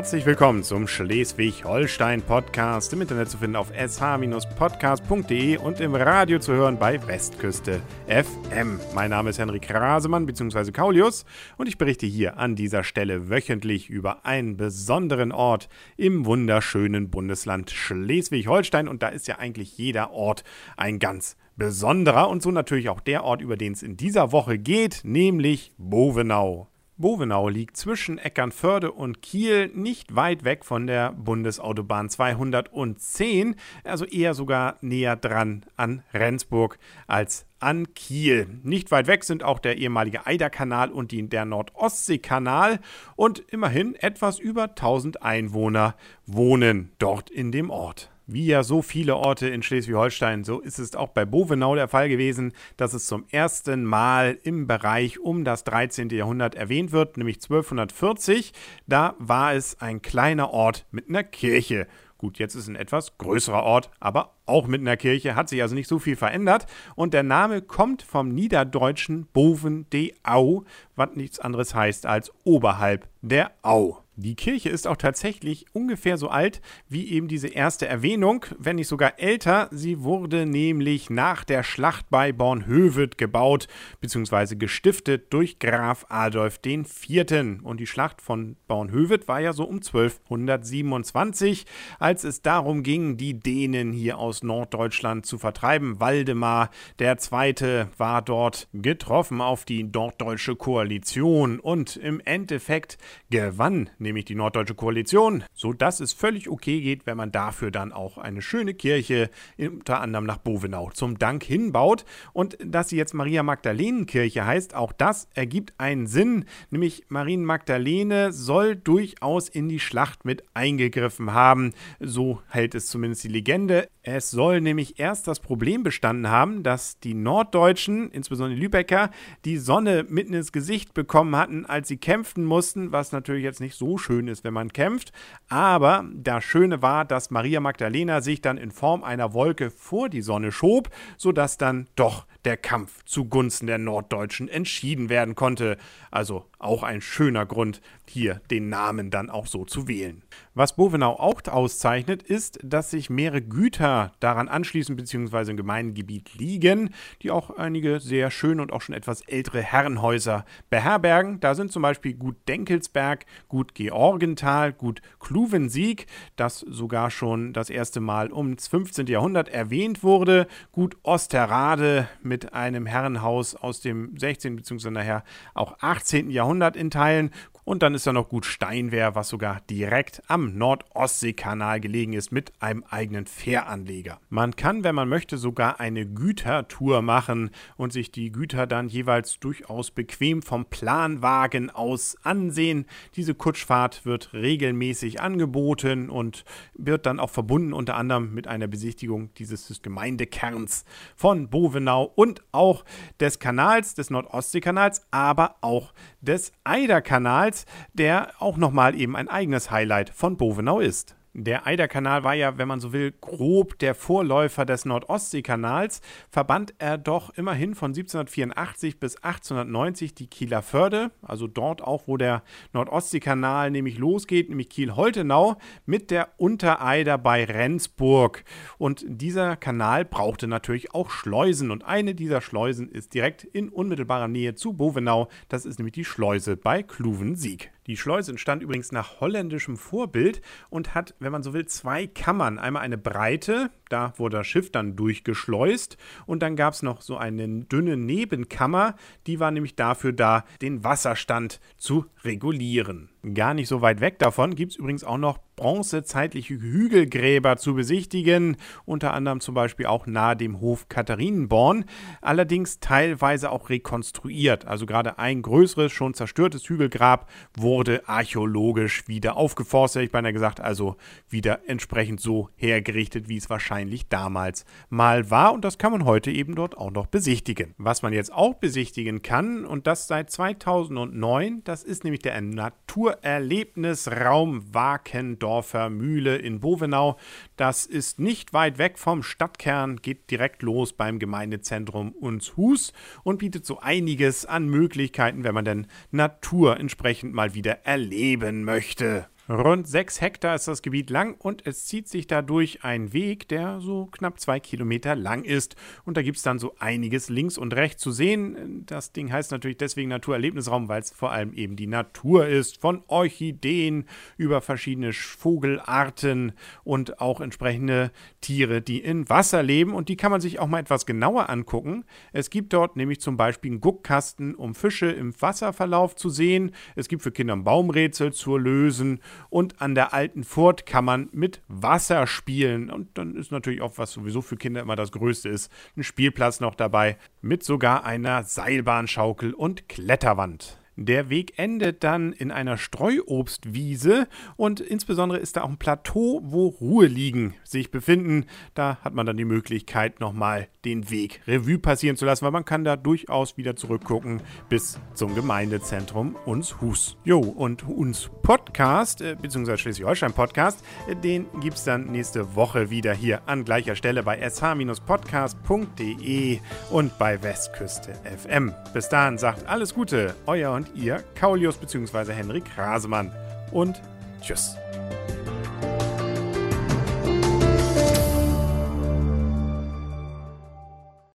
Herzlich willkommen zum Schleswig-Holstein-Podcast. Im Internet zu finden auf sh-podcast.de und im Radio zu hören bei Westküste FM. Mein Name ist Henrik Rasemann bzw. Kaulius und ich berichte hier an dieser Stelle wöchentlich über einen besonderen Ort im wunderschönen Bundesland Schleswig-Holstein. Und da ist ja eigentlich jeder Ort ein ganz besonderer und so natürlich auch der Ort, über den es in dieser Woche geht, nämlich Bovenau. Bovenau liegt zwischen Eckernförde und Kiel nicht weit weg von der Bundesautobahn 210, also eher sogar näher dran an Rendsburg als an Kiel. Nicht weit weg sind auch der ehemalige Eiderkanal und die, der Nordostseekanal und immerhin etwas über 1000 Einwohner wohnen dort in dem Ort. Wie ja so viele Orte in Schleswig-Holstein, so ist es auch bei Bovenau der Fall gewesen, dass es zum ersten Mal im Bereich um das 13. Jahrhundert erwähnt wird, nämlich 1240. Da war es ein kleiner Ort mit einer Kirche. Gut, jetzt ist ein etwas größerer Ort, aber auch mit einer Kirche, hat sich also nicht so viel verändert. Und der Name kommt vom niederdeutschen Boven de Au, was nichts anderes heißt als oberhalb der Au. Die Kirche ist auch tatsächlich ungefähr so alt wie eben diese erste Erwähnung, wenn nicht sogar älter. Sie wurde nämlich nach der Schlacht bei Bornhöved gebaut bzw. gestiftet durch Graf Adolf IV. Und die Schlacht von Bornhöved war ja so um 1227, als es darum ging, die Dänen hier aus Norddeutschland zu vertreiben. Waldemar II. war dort getroffen auf die norddeutsche Koalition und im Endeffekt gewann die Norddeutsche Koalition, sodass es völlig okay geht, wenn man dafür dann auch eine schöne Kirche unter anderem nach Bovenau zum Dank hinbaut. Und dass sie jetzt Maria Magdalenenkirche heißt, auch das ergibt einen Sinn, nämlich Marien Magdalene soll durchaus in die Schlacht mit eingegriffen haben. So hält es zumindest die Legende. Es soll nämlich erst das Problem bestanden haben, dass die Norddeutschen, insbesondere die Lübecker, die Sonne mitten ins Gesicht bekommen hatten, als sie kämpfen mussten, was natürlich jetzt nicht so schön ist, wenn man kämpft. Aber das Schöne war, dass Maria Magdalena sich dann in Form einer Wolke vor die Sonne schob, sodass dann doch der Kampf zugunsten der Norddeutschen entschieden werden konnte. Also auch ein schöner Grund, hier den Namen dann auch so zu wählen. Was Bovenau auch auszeichnet, ist, dass sich mehrere Güter daran anschließen bzw. im Gemeindegebiet liegen, die auch einige sehr schöne und auch schon etwas ältere Herrenhäuser beherbergen. Da sind zum Beispiel Gut Denkelsberg, Gut Georgenthal, Gut Kluvensieg, das sogar schon das erste Mal ums 15. Jahrhundert erwähnt wurde, Gut Osterrade mit einem Herrenhaus aus dem 16. bzw. nachher auch 18. Jahrhundert in Teilen und dann ist da noch gut Steinwehr, was sogar direkt am Nordostseekanal gelegen ist mit einem eigenen Fähranleger. Man kann, wenn man möchte, sogar eine Gütertour machen und sich die Güter dann jeweils durchaus bequem vom Planwagen aus ansehen. Diese Kutschfahrt wird regelmäßig angeboten und wird dann auch verbunden unter anderem mit einer Besichtigung dieses Gemeindekerns von Bovenau und auch des Kanals, des Nordostseekanals, aber auch des Eiderkanals, der auch nochmal eben ein eigenes Highlight von Bovenau ist. Der Eiderkanal war ja, wenn man so will, grob der Vorläufer des Nordostseekanals, verband er doch immerhin von 1784 bis 1890 die Kieler Förde, also dort auch, wo der Nordostseekanal nämlich losgeht, nämlich Kiel-Holtenau, mit der Untereider bei Rendsburg. Und dieser Kanal brauchte natürlich auch Schleusen und eine dieser Schleusen ist direkt in unmittelbarer Nähe zu Bovenau, das ist nämlich die Schleuse bei Kluvensieg. Die Schleuse entstand übrigens nach holländischem Vorbild und hat, wenn man so will, zwei Kammern. Einmal eine breite, da wurde das Schiff dann durchgeschleust und dann gab es noch so eine dünne Nebenkammer, die war nämlich dafür da, den Wasserstand zu regulieren. Gar nicht so weit weg davon. Gibt es übrigens auch noch bronzezeitliche Hügelgräber zu besichtigen, unter anderem zum Beispiel auch nahe dem Hof Katharinenborn, allerdings teilweise auch rekonstruiert. Also gerade ein größeres, schon zerstörtes Hügelgrab wurde archäologisch wieder aufgeforstet, ich beinahe gesagt, also wieder entsprechend so hergerichtet, wie es wahrscheinlich damals mal war. Und das kann man heute eben dort auch noch besichtigen. Was man jetzt auch besichtigen kann und das seit 2009, das ist nämlich der Natur Naturerlebnisraum Wakendorfer Mühle in Bovenau. Das ist nicht weit weg vom Stadtkern, geht direkt los beim Gemeindezentrum Unshus und bietet so einiges an Möglichkeiten, wenn man denn Natur entsprechend mal wieder erleben möchte. Rund sechs Hektar ist das Gebiet lang und es zieht sich dadurch ein Weg, der so knapp zwei Kilometer lang ist. Und da gibt es dann so einiges links und rechts zu sehen. Das Ding heißt natürlich deswegen Naturerlebnisraum, weil es vor allem eben die Natur ist. Von Orchideen über verschiedene Vogelarten und auch entsprechende Tiere, die in Wasser leben. Und die kann man sich auch mal etwas genauer angucken. Es gibt dort nämlich zum Beispiel einen Guckkasten, um Fische im Wasserverlauf zu sehen. Es gibt für Kinder ein Baumrätsel zu lösen und an der alten Furt kann man mit Wasser spielen. Und dann ist natürlich auch, was sowieso für Kinder immer das Größte ist, ein Spielplatz noch dabei mit sogar einer Seilbahnschaukel und Kletterwand. Der Weg endet dann in einer Streuobstwiese und insbesondere ist da auch ein Plateau, wo Ruheliegen sich befinden. Da hat man dann die Möglichkeit, nochmal den Weg Revue passieren zu lassen, weil man kann da durchaus wieder zurückgucken bis zum Gemeindezentrum uns Hus. Jo, und uns Podcast, äh, beziehungsweise Schleswig-Holstein-Podcast, äh, den gibt es dann nächste Woche wieder hier an gleicher Stelle bei sh-podcast.de und bei Westküste FM. Bis dahin sagt alles Gute, euer und ihr, Kaulius bzw. Henrik Rasemann. Und tschüss.